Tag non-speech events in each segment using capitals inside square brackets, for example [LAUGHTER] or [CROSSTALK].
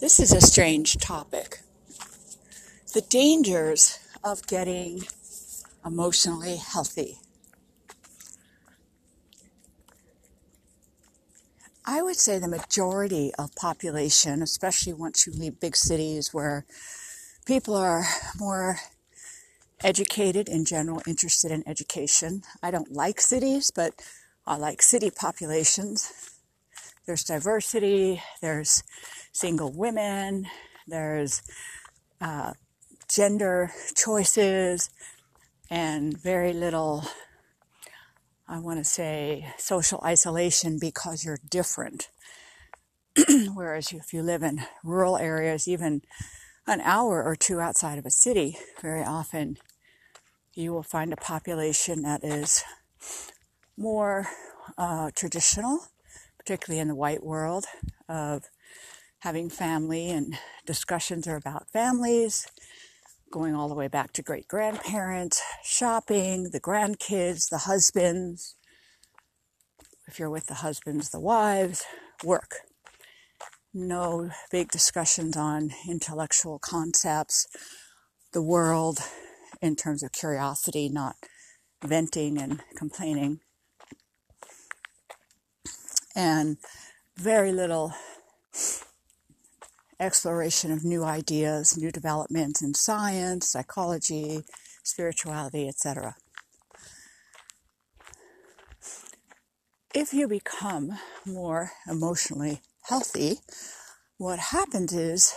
This is a strange topic. The dangers of getting emotionally healthy. I would say the majority of population, especially once you leave big cities where people are more educated in general, interested in education. I don't like cities, but I like city populations. There's diversity, there's single women, there's uh, gender choices, and very little, I want to say, social isolation because you're different. [CLEARS THROAT] Whereas if you live in rural areas, even an hour or two outside of a city, very often you will find a population that is more uh, traditional, particularly in the white world, of having family and discussions are about families, going all the way back to great grandparents, shopping, the grandkids, the husbands. If you're with the husbands, the wives, work. No big discussions on intellectual concepts, the world, in terms of curiosity, not venting and complaining. And very little exploration of new ideas, new developments in science, psychology, spirituality, etc. If you become more emotionally healthy, what happens is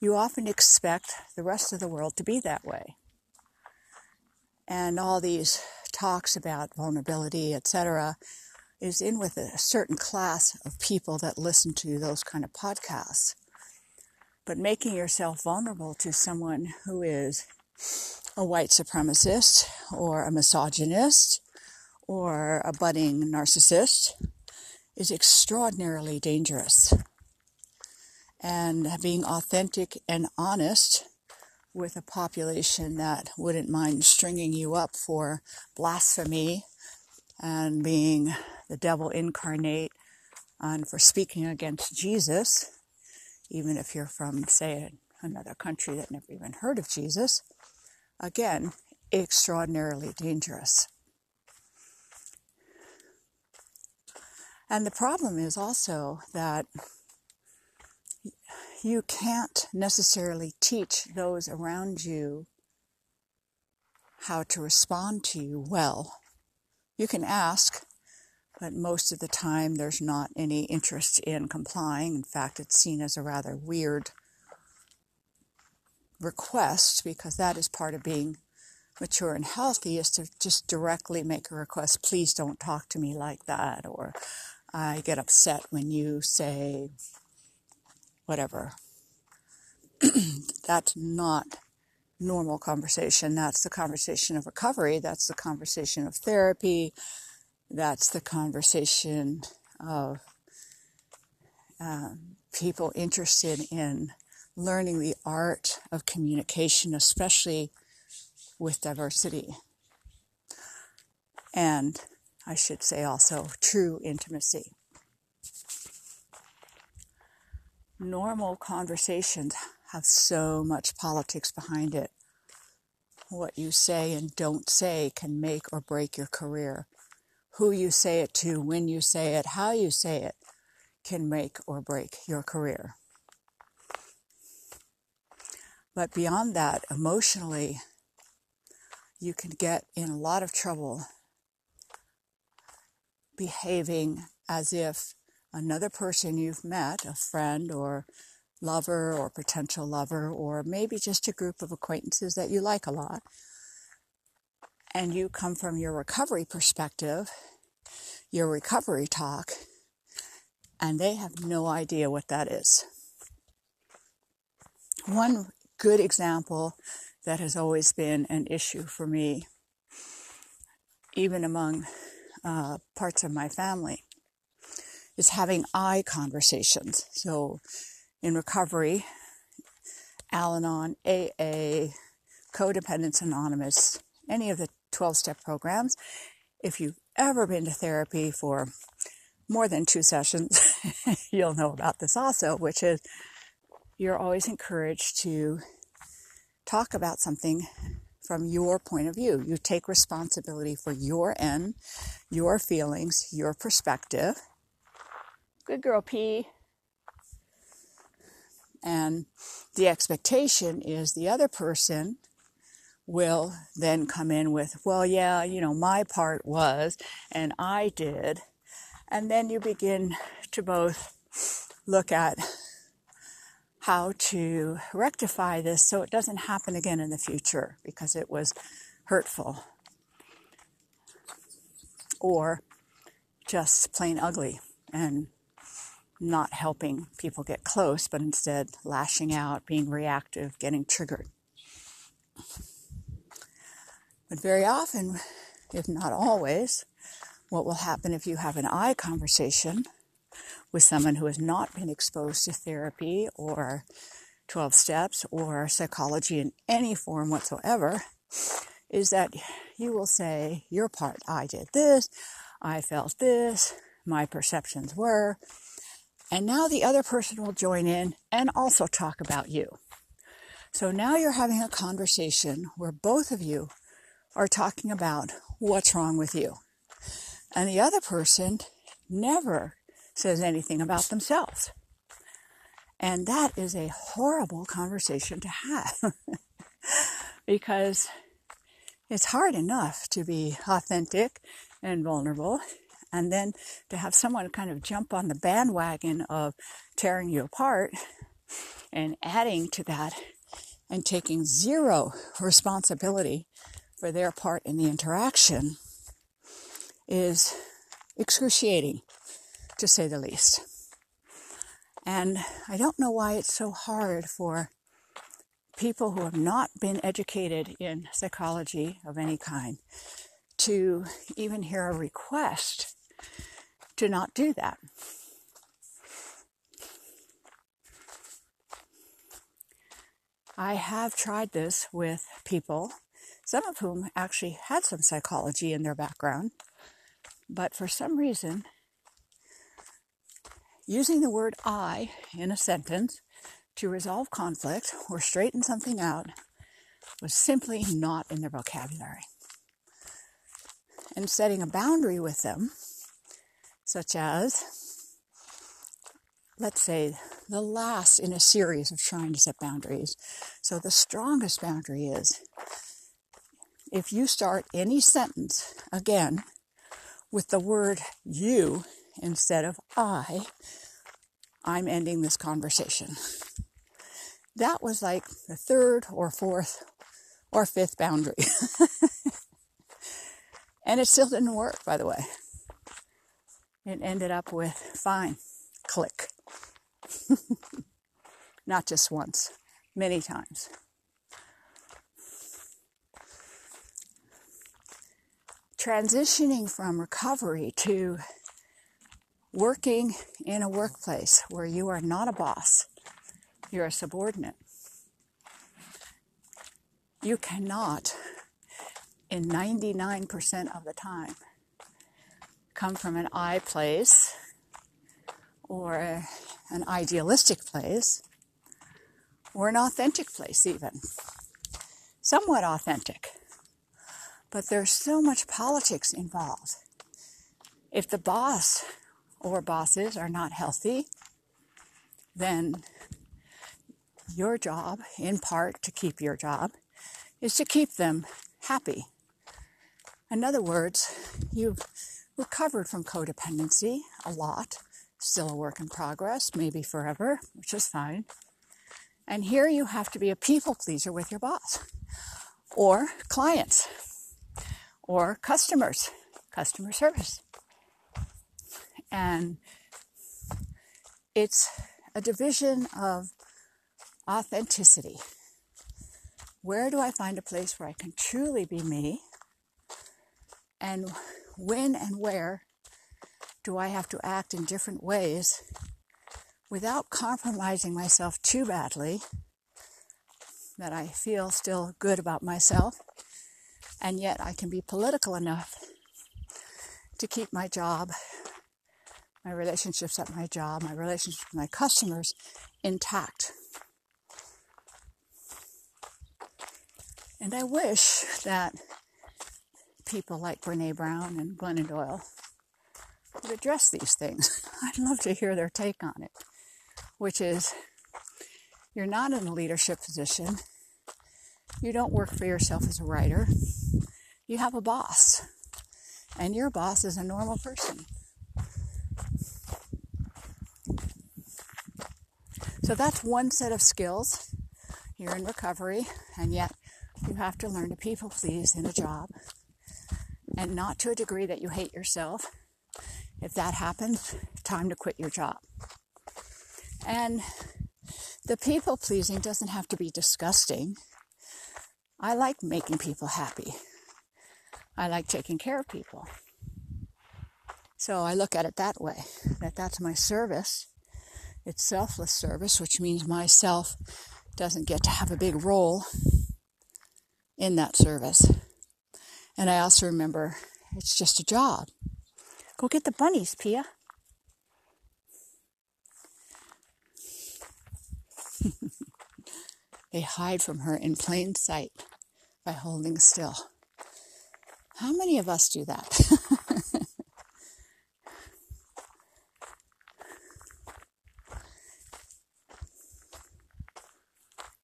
you often expect the rest of the world to be that way and all these talks about vulnerability, etc., is in with a certain class of people that listen to those kind of podcasts. But making yourself vulnerable to someone who is a white supremacist or a misogynist or a budding narcissist is extraordinarily dangerous. And being authentic and honest with a population that wouldn't mind stringing you up for blasphemy and being the devil incarnate and for speaking against Jesus, even if you're from, say, another country that never even heard of Jesus, again, extraordinarily dangerous. And the problem is also that you can't necessarily teach those around you how to respond to you well. You can ask, but most of the time there's not any interest in complying. In fact, it's seen as a rather weird request because that is part of being mature and healthy is to just directly make a request please don't talk to me like that or i get upset when you say whatever. [CLEARS THROAT] That's not normal conversation. That's the conversation of recovery. That's the conversation of therapy. That's the conversation of um, people interested in learning the art of communication, especially with diversity. And I should say also true intimacy. normal conversations have so much politics behind it. What you say and don't say can make or break your career. Who you say it to, when you say it, how you say it can make or break your career. But beyond that, emotionally, you can get in a lot of trouble behaving as if another person you've met, a friend or lover or potential lover, or maybe just a group of acquaintances that you like a lot, and you come from your recovery perspective, your recovery talk, and they have no idea what that is. One good example that has always been an issue for me, even among uh, parts of my family, is having I conversations. So in recovery, Al Anon, AA, Codependence Anonymous, any of the 12 step programs, if you've ever been to therapy for more than two sessions, [LAUGHS] you'll know about this also, which is you're always encouraged to talk about something from your point of view. You take responsibility for your end, your feelings, your perspective. Good girl, P. And the expectation is the other person will then come in with, well, yeah, you know, my part was, and I did. And then you begin to both look at how to rectify this so it doesn't happen again in the future because it was hurtful or just plain ugly and not helping people get close, but instead lashing out, being reactive, getting triggered. But very often, if not always, what will happen if you have an I conversation with someone who has not been exposed to therapy or 12 steps or psychology in any form whatsoever is that you will say, Your part, I did this, I felt this, my perceptions were, and now the other person will join in and also talk about you. So now you're having a conversation where both of you are talking about what's wrong with you. And the other person never says anything about themselves. And that is a horrible conversation to have [LAUGHS] because it's hard enough to be authentic and vulnerable and then to have someone kind of jump on the bandwagon of tearing you apart and adding to that and taking zero responsibility for their part in the interaction is excruciating, to say the least. And I don't know why it's so hard for people who have not been educated in psychology of any kind to even hear a request to not do that. I have tried this with people some of whom actually had some psychology in their background. But for some reason, using the word I in a sentence to resolve conflict or straighten something out was simply not in their vocabulary. And setting a boundary with them, such as, let's say, the last in a series of trying to set boundaries. So the strongest boundary is if you start any sentence again with the word you instead of I, I'm ending this conversation. That was like the third or fourth or fifth boundary. [LAUGHS] and it still didn't work, by the way. It ended up with fine, click. [LAUGHS] Not just once, many times. Transitioning from recovery to working in a workplace where you are not a boss, you're a subordinate. You cannot, in 99% of the time, come from an I place or an idealistic place or an authentic place, even. Somewhat authentic. But there's so much politics involved. If the boss or bosses are not healthy, then your job, in part to keep your job, is to keep them happy. In other words, you've recovered from codependency a lot, still a work in progress, maybe forever, which is fine. And here you have to be a people pleaser with your boss or clients or customers, customer service. And it's a division of authenticity. Where do I find a place where I can truly be me? And when and where do I have to act in different ways without compromising myself too badly that I feel still good about myself and yet I can be political enough to keep my job, my relationships at my job, my relationships with my customers intact. And I wish that people like Brene Brown and Glennon Doyle would address these things. [LAUGHS] I'd love to hear their take on it, which is you're not in a leadership position you don't work for yourself as a writer. You have a boss, and your boss is a normal person. So that's one set of skills. You're in recovery, and yet you have to learn to people please in a job and not to a degree that you hate yourself. If that happens, time to quit your job. And the people pleasing doesn't have to be disgusting. I like making people happy. I like taking care of people. So I look at it that way that that's my service. It's selfless service, which means myself doesn't get to have a big role in that service. And I also remember it's just a job. Go get the bunnies, Pia. [LAUGHS] they hide from her in plain sight by holding still. How many of us do that? [LAUGHS]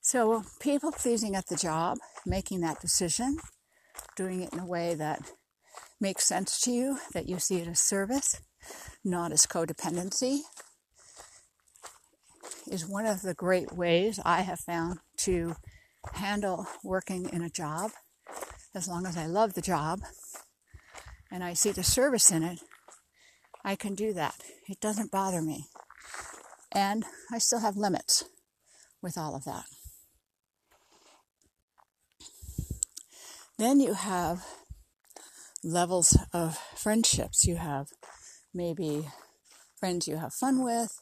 so, people pleasing at the job, making that decision, doing it in a way that makes sense to you, that you see it as service, not as codependency, is one of the great ways I have found to handle working in a job. As long as I love the job and I see the service in it, I can do that. It doesn't bother me. And I still have limits with all of that. Then you have levels of friendships. You have maybe friends you have fun with,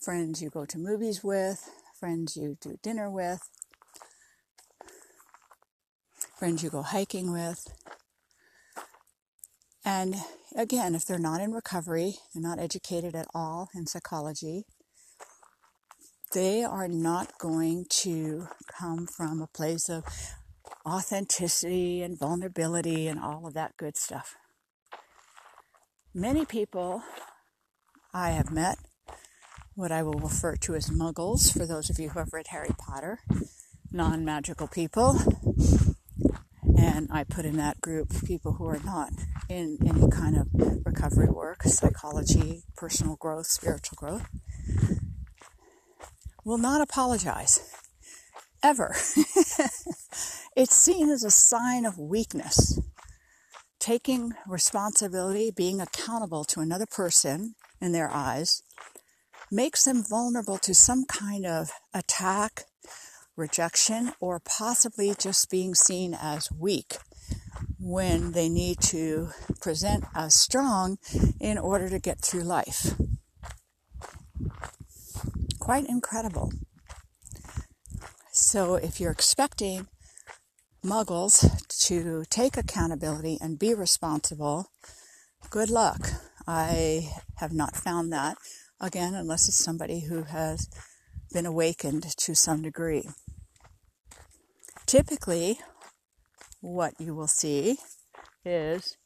friends you go to movies with, friends you do dinner with, friends you go hiking with. And again, if they're not in recovery, they're not educated at all in psychology, they are not going to come from a place of, authenticity and vulnerability and all of that good stuff. Many people I have met, what I will refer to as muggles, for those of you who have read Harry Potter, non magical people. And I put in that group people who are not in any kind of recovery work, psychology, personal growth, spiritual growth, will not apologize. Ever. [LAUGHS] It's seen as a sign of weakness. Taking responsibility, being accountable to another person in their eyes, makes them vulnerable to some kind of attack, rejection, or possibly just being seen as weak when they need to present as strong in order to get through life. Quite incredible. So, if you're expecting muggles to take accountability and be responsible, good luck. I have not found that, again, unless it's somebody who has been awakened to some degree. Typically, what you will see is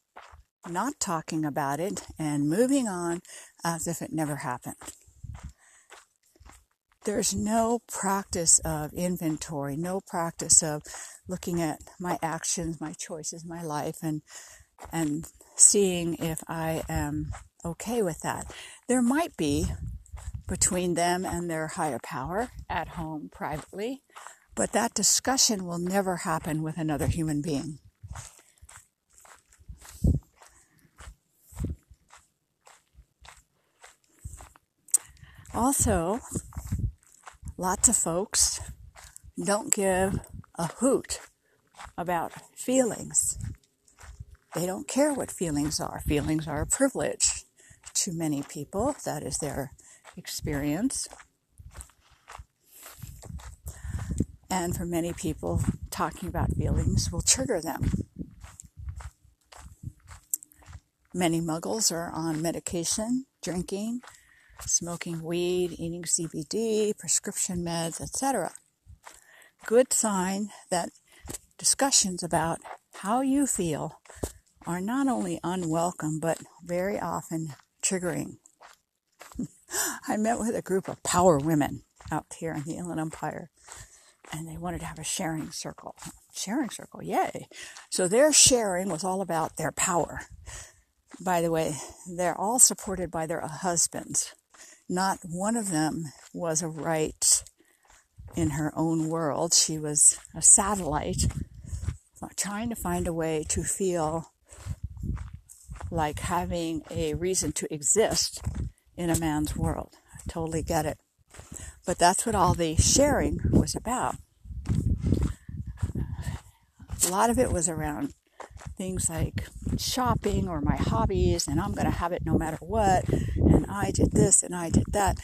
not talking about it and moving on as if it never happened. There's no practice of inventory, no practice of looking at my actions, my choices, my life, and and seeing if I am okay with that. There might be between them and their higher power at home privately, but that discussion will never happen with another human being. Also, lots of folks don't give a hoot about feelings. They don't care what feelings are. Feelings are a privilege to many people. That is their experience. And for many people, talking about feelings will trigger them. Many muggles are on medication, drinking, smoking weed, eating CBD, prescription meds, etc good sign that discussions about how you feel are not only unwelcome, but very often triggering. [LAUGHS] I met with a group of power women out here in the Inland Empire, and they wanted to have a sharing circle. Sharing circle, yay! So their sharing was all about their power. By the way, they're all supported by their husbands. Not one of them was a right in her own world. She was a satellite, trying to find a way to feel like having a reason to exist in a man's world. I totally get it. But that's what all the sharing was about. A lot of it was around things like shopping or my hobbies, and I'm going to have it no matter what, and I did this and I did that.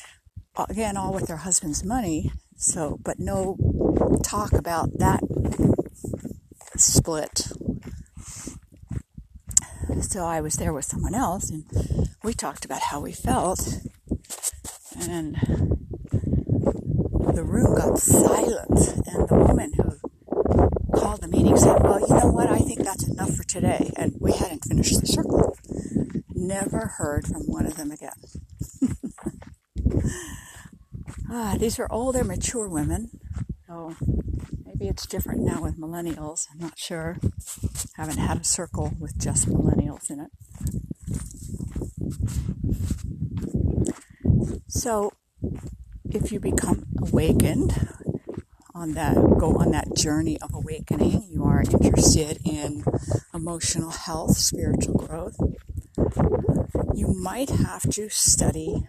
Again, all with their husband's money. So, but no talk about that split. So I was there with someone else, and we talked about how we felt, and the room got silent, and the woman who called the meeting said, Well, you know what? I think that's enough for today. And we hadn't finished the circle. Never heard from one of them again. [LAUGHS] ah, these are older, mature women. So maybe it's different now with millennials. I'm not sure. Haven't had a circle with just millennials in it. So, if you become awakened on that go on that journey of awakening, you are interested in emotional health, spiritual growth, you might have to study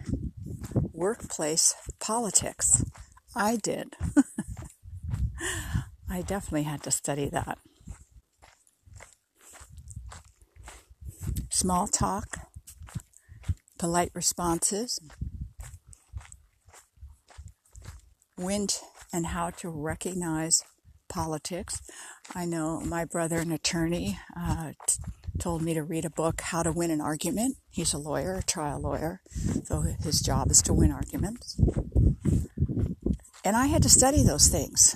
workplace politics. I did. [LAUGHS] I definitely had to study that. Small talk, polite responses, wind and how to recognize politics. I know my brother, an attorney, uh, t- told me to read a book, How to Win an Argument. He's a lawyer, a trial lawyer, so his job is to win arguments. And I had to study those things.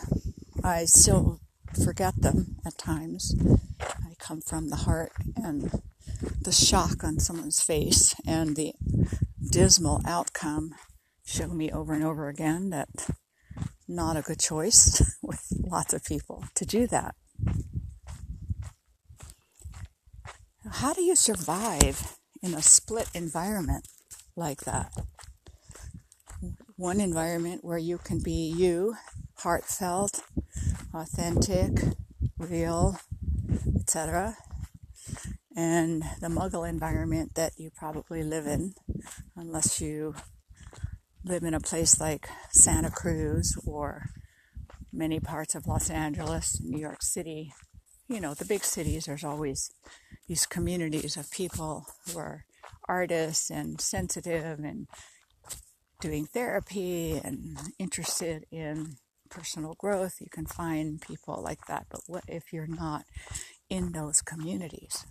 I still forget them at times. I come from the heart and the shock on someone's face and the dismal outcome show me over and over again that not a good choice [LAUGHS] with lots of people to do that. How do you survive in a split environment like that? One environment where you can be you, heartfelt, authentic, real, etc. And the muggle environment that you probably live in, unless you live in a place like Santa Cruz or many parts of Los Angeles, New York City, you know, the big cities, there's always these communities of people who are artists and sensitive and doing therapy and interested in personal growth. You can find people like that. But what if you're not in those communities?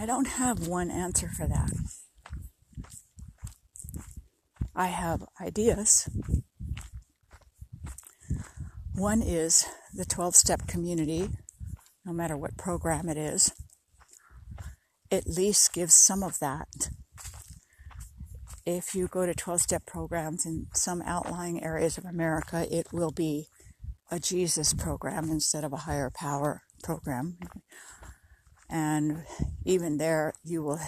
I don't have one answer for that. I have ideas. One is the 12 step community, no matter what program it is, at least gives some of that. If you go to 12 step programs in some outlying areas of America, it will be a Jesus program instead of a higher power program. And even there, you will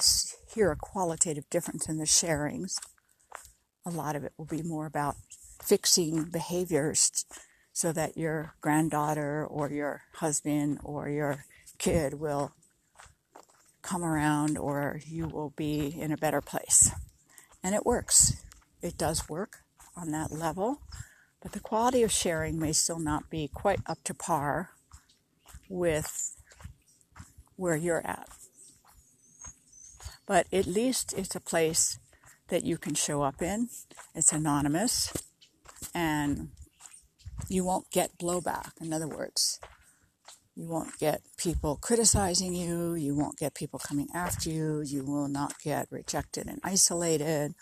hear a qualitative difference in the sharings. A lot of it will be more about fixing behaviors so that your granddaughter or your husband or your kid will come around or you will be in a better place. And it works. It does work on that level, but the quality of sharing may still not be quite up to par with where you're at. But at least it's a place that you can show up in. It's anonymous and you won't get blowback. In other words, you won't get people criticizing you. You won't get people coming after you. You will not get rejected and isolated.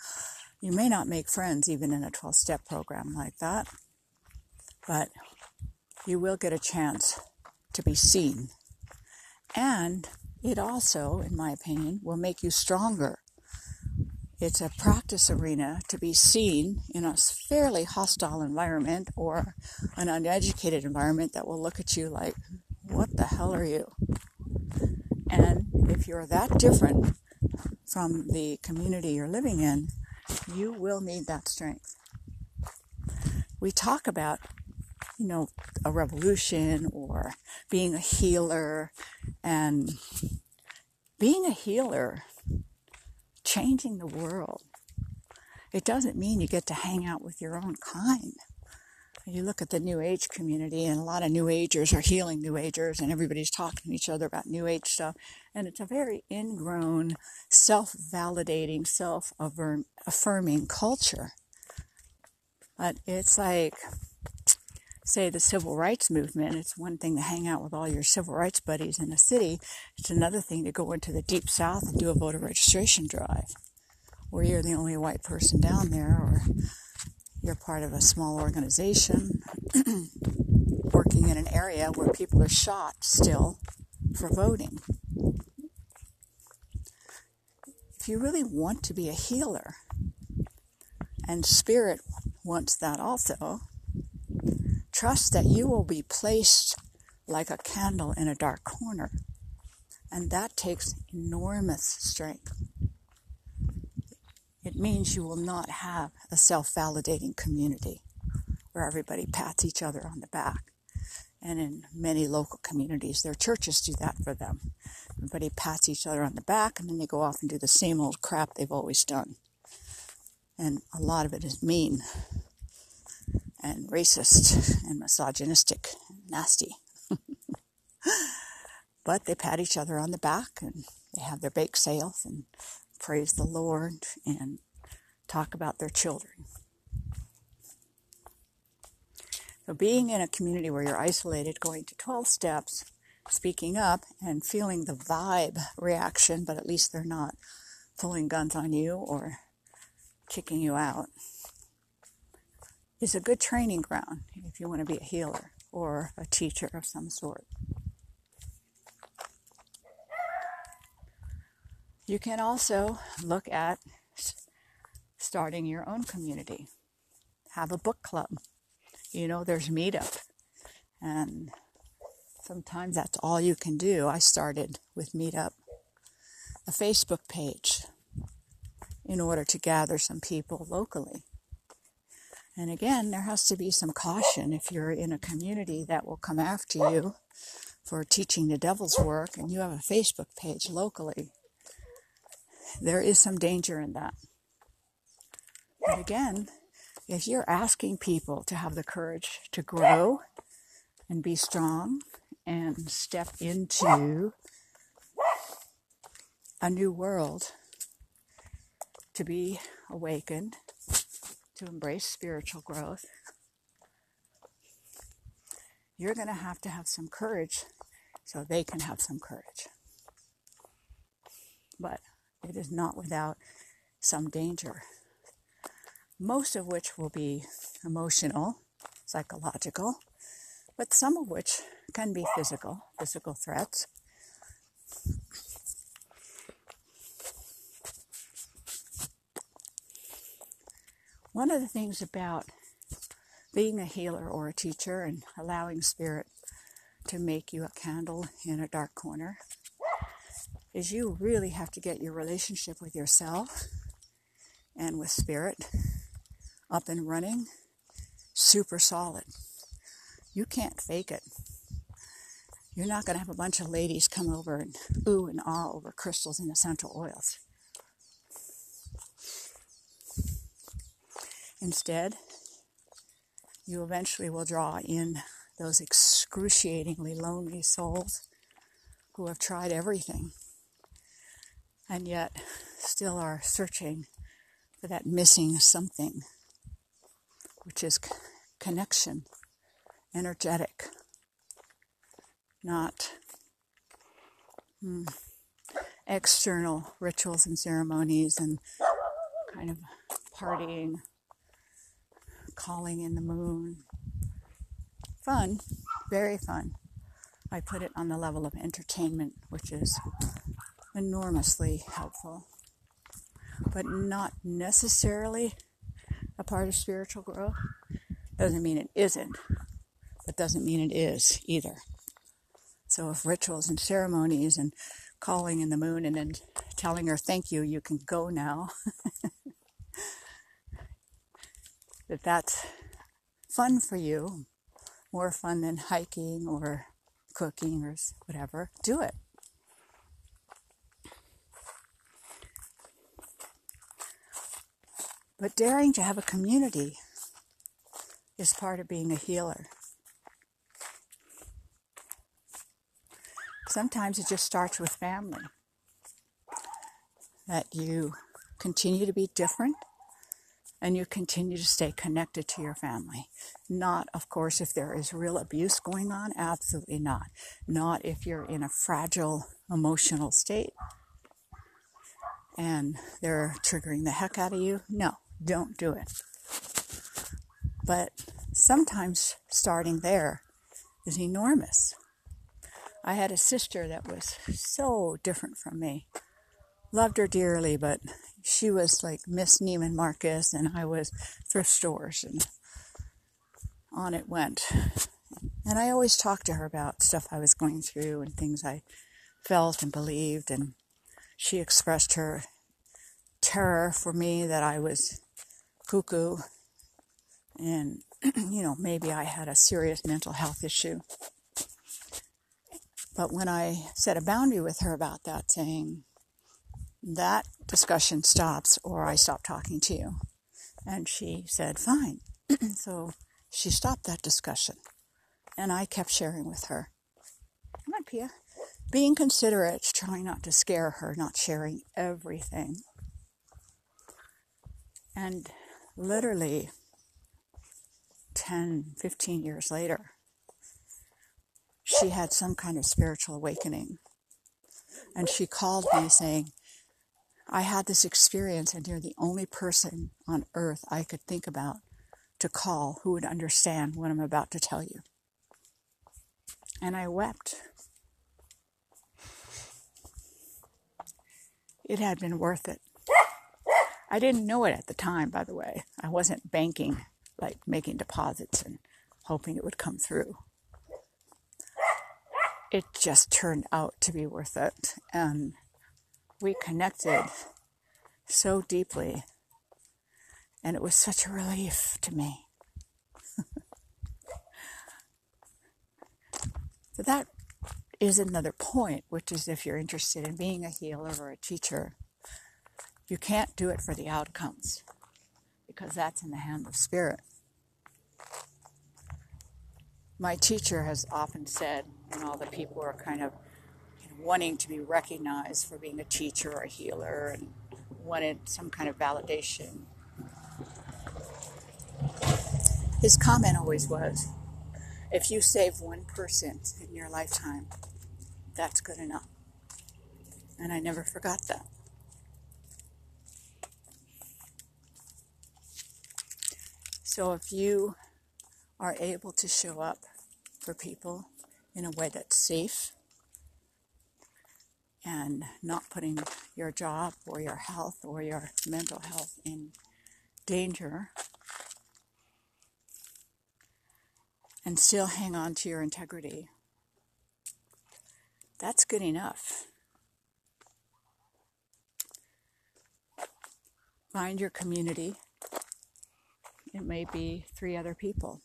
You may not make friends even in a 12 step program like that, but you will get a chance to be seen. And it also, in my opinion, will make you stronger. It's a practice arena to be seen in a fairly hostile environment or an uneducated environment that will look at you like, what the hell are you? And if you're that different from the community you're living in, you will need that strength. We talk about, you know, a revolution or being a healer and being a healer, changing the world. It doesn't mean you get to hang out with your own kind. You look at the New Age community, and a lot of New Agers are healing New Agers, and everybody's talking to each other about New Age stuff. And it's a very ingrown, self validating, self affirming culture. But it's like, say, the civil rights movement. It's one thing to hang out with all your civil rights buddies in a city, it's another thing to go into the deep south and do a voter registration drive, where you're the only white person down there, or you're part of a small organization [CLEARS THROAT] working in an area where people are shot still for voting. If you really want to be a healer, and spirit wants that also, trust that you will be placed like a candle in a dark corner. And that takes enormous strength. Means you will not have a self validating community where everybody pats each other on the back. And in many local communities, their churches do that for them. Everybody pats each other on the back and then they go off and do the same old crap they've always done. And a lot of it is mean and racist and misogynistic, and nasty. [LAUGHS] but they pat each other on the back and they have their bake sales and praise the Lord and talk about their children. So, being in a community where you're isolated, going to 12 steps, speaking up, and feeling the vibe reaction, but at least they're not pulling guns on you or kicking you out, is a good training ground if you want to be a healer or a teacher of some sort. You can also look at starting your own community. Have a book club. You know, there's Meetup. And sometimes that's all you can do. I started with Meetup, a Facebook page, in order to gather some people locally. And again, there has to be some caution if you're in a community that will come after you for teaching the devil's work and you have a Facebook page locally there is some danger in that. But again, if you're asking people to have the courage to grow and be strong and step into a new world, to be awakened, to embrace spiritual growth, you're going to have to have some courage so they can have some courage. But it is not without some danger, most of which will be emotional, psychological, but some of which can be physical, physical threats. One of the things about being a healer or a teacher and allowing spirit to make you a candle in a dark corner is you really have to get your relationship with yourself and with spirit up and running super solid. You can't fake it. You're not going to have a bunch of ladies come over and ooh and ah over crystals and essential oils. Instead, you eventually will draw in those excruciatingly lonely souls who have tried everything and yet still are searching for that missing something, which is connection, energetic, not hmm, external rituals and ceremonies and kind of partying, calling in the moon. Fun, very fun. I put it on the level of entertainment, which is enormously helpful, but not necessarily a part of spiritual growth. Doesn't mean it isn't, but doesn't mean it is either. So if rituals and ceremonies and calling in the moon and then telling her thank you, you can go now. [LAUGHS] that that's fun for you, more fun than hiking or cooking or whatever, do it. But daring to have a community is part of being a healer. Sometimes it just starts with family. That you continue to be different and you continue to stay connected to your family. Not, of course, if there is real abuse going on, absolutely not. Not if you're in a fragile emotional state and they're triggering the heck out of you. No, don't do it. But sometimes starting there is enormous. I had a sister that was so different from me. Loved her dearly, but she was like Miss Neiman Marcus, and I was thrift stores, and on it went. And I always talked to her about stuff I was going through and things I felt and believed, and she expressed her terror for me that I was cuckoo and, [CLEARS THROAT] you know, maybe I had a serious mental health issue. But when I set a boundary with her about that, saying, that discussion stops or I stop talking to you. And she said, fine. [CLEARS THROAT] so she stopped that discussion. And I kept sharing with her. Come on, Pia. Being considerate, trying not to scare her, not sharing everything. And literally 10, 15 years later, she had some kind of spiritual awakening. And she called me saying, I had this experience, and you're the only person on earth I could think about to call who would understand what I'm about to tell you. And I wept. It had been worth it. I didn't know it at the time, by the way. I wasn't banking, like making deposits and hoping it would come through it just turned out to be worth it. And we connected so deeply. And it was such a relief to me. [LAUGHS] so that is another point, which is if you're interested in being a healer or a teacher, you can't do it for the outcomes because that's in the hand of spirit my teacher has often said, and all the people are kind of wanting to be recognized for being a teacher or a healer and wanted some kind of validation. His comment always was if you save one person in your lifetime, that's good enough. And I never forgot that. So if you are able to show up for people in a way that's safe and not putting your job or your health or your mental health in danger and still hang on to your integrity. That's good enough. Find your community. It may be three other people.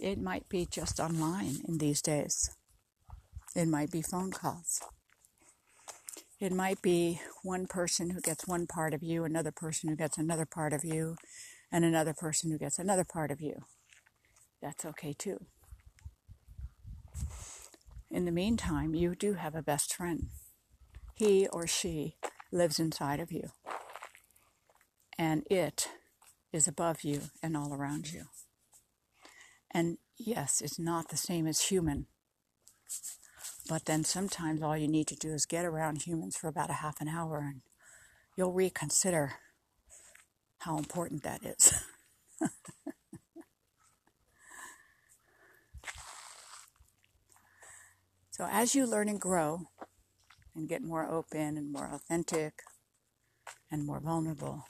It might be just online in these days. It might be phone calls. It might be one person who gets one part of you, another person who gets another part of you, and another person who gets another part of you. That's okay too. In the meantime, you do have a best friend. He or she lives inside of you, and it is above you and all around you. And yes, it's not the same as human. But then sometimes all you need to do is get around humans for about a half an hour and you'll reconsider how important that is. [LAUGHS] so, as you learn and grow and get more open and more authentic and more vulnerable,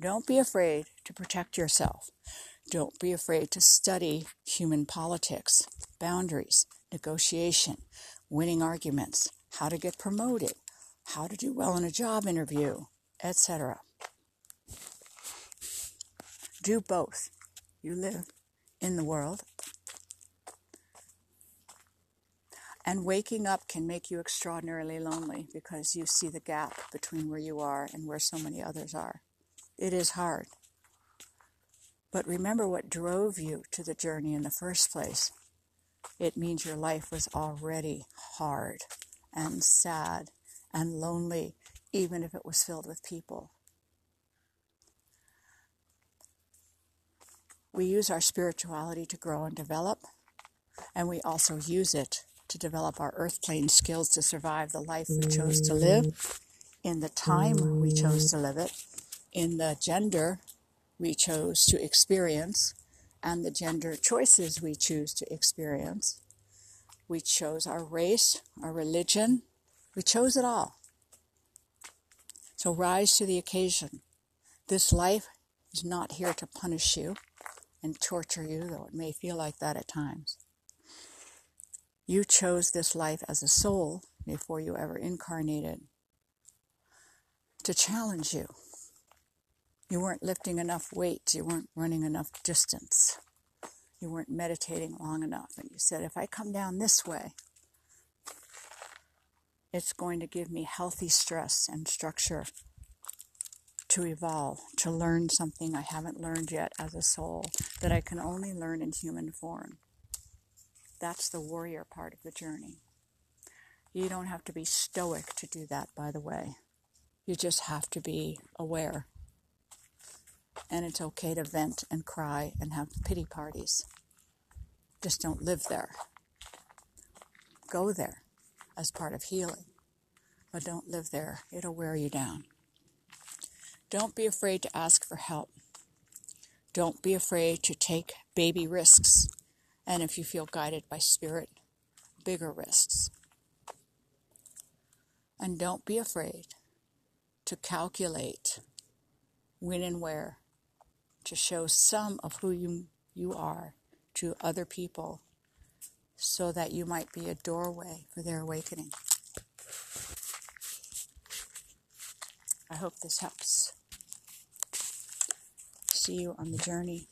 don't be afraid to protect yourself. Don't be afraid to study human politics, boundaries, negotiation, winning arguments, how to get promoted, how to do well in a job interview, etc. Do both. You live in the world. And waking up can make you extraordinarily lonely because you see the gap between where you are and where so many others are. It is hard. But remember what drove you to the journey in the first place. It means your life was already hard and sad and lonely, even if it was filled with people. We use our spirituality to grow and develop, and we also use it to develop our earth plane skills to survive the life we chose to live in the time we chose to live it, in the gender we chose to experience and the gender choices we choose to experience. We chose our race, our religion, we chose it all. So rise to the occasion. This life is not here to punish you and torture you, though it may feel like that at times. You chose this life as a soul before you ever incarnated to challenge you you weren't lifting enough weight. You weren't running enough distance. You weren't meditating long enough. And you said, if I come down this way, it's going to give me healthy stress and structure to evolve, to learn something I haven't learned yet as a soul that I can only learn in human form. That's the warrior part of the journey. You don't have to be stoic to do that, by the way. You just have to be aware and it's okay to vent and cry and have pity parties. Just don't live there. Go there as part of healing, but don't live there. It'll wear you down. Don't be afraid to ask for help. Don't be afraid to take baby risks. And if you feel guided by spirit, bigger risks. And don't be afraid to calculate when and where to show some of who you, you are to other people so that you might be a doorway for their awakening. I hope this helps. See you on the journey.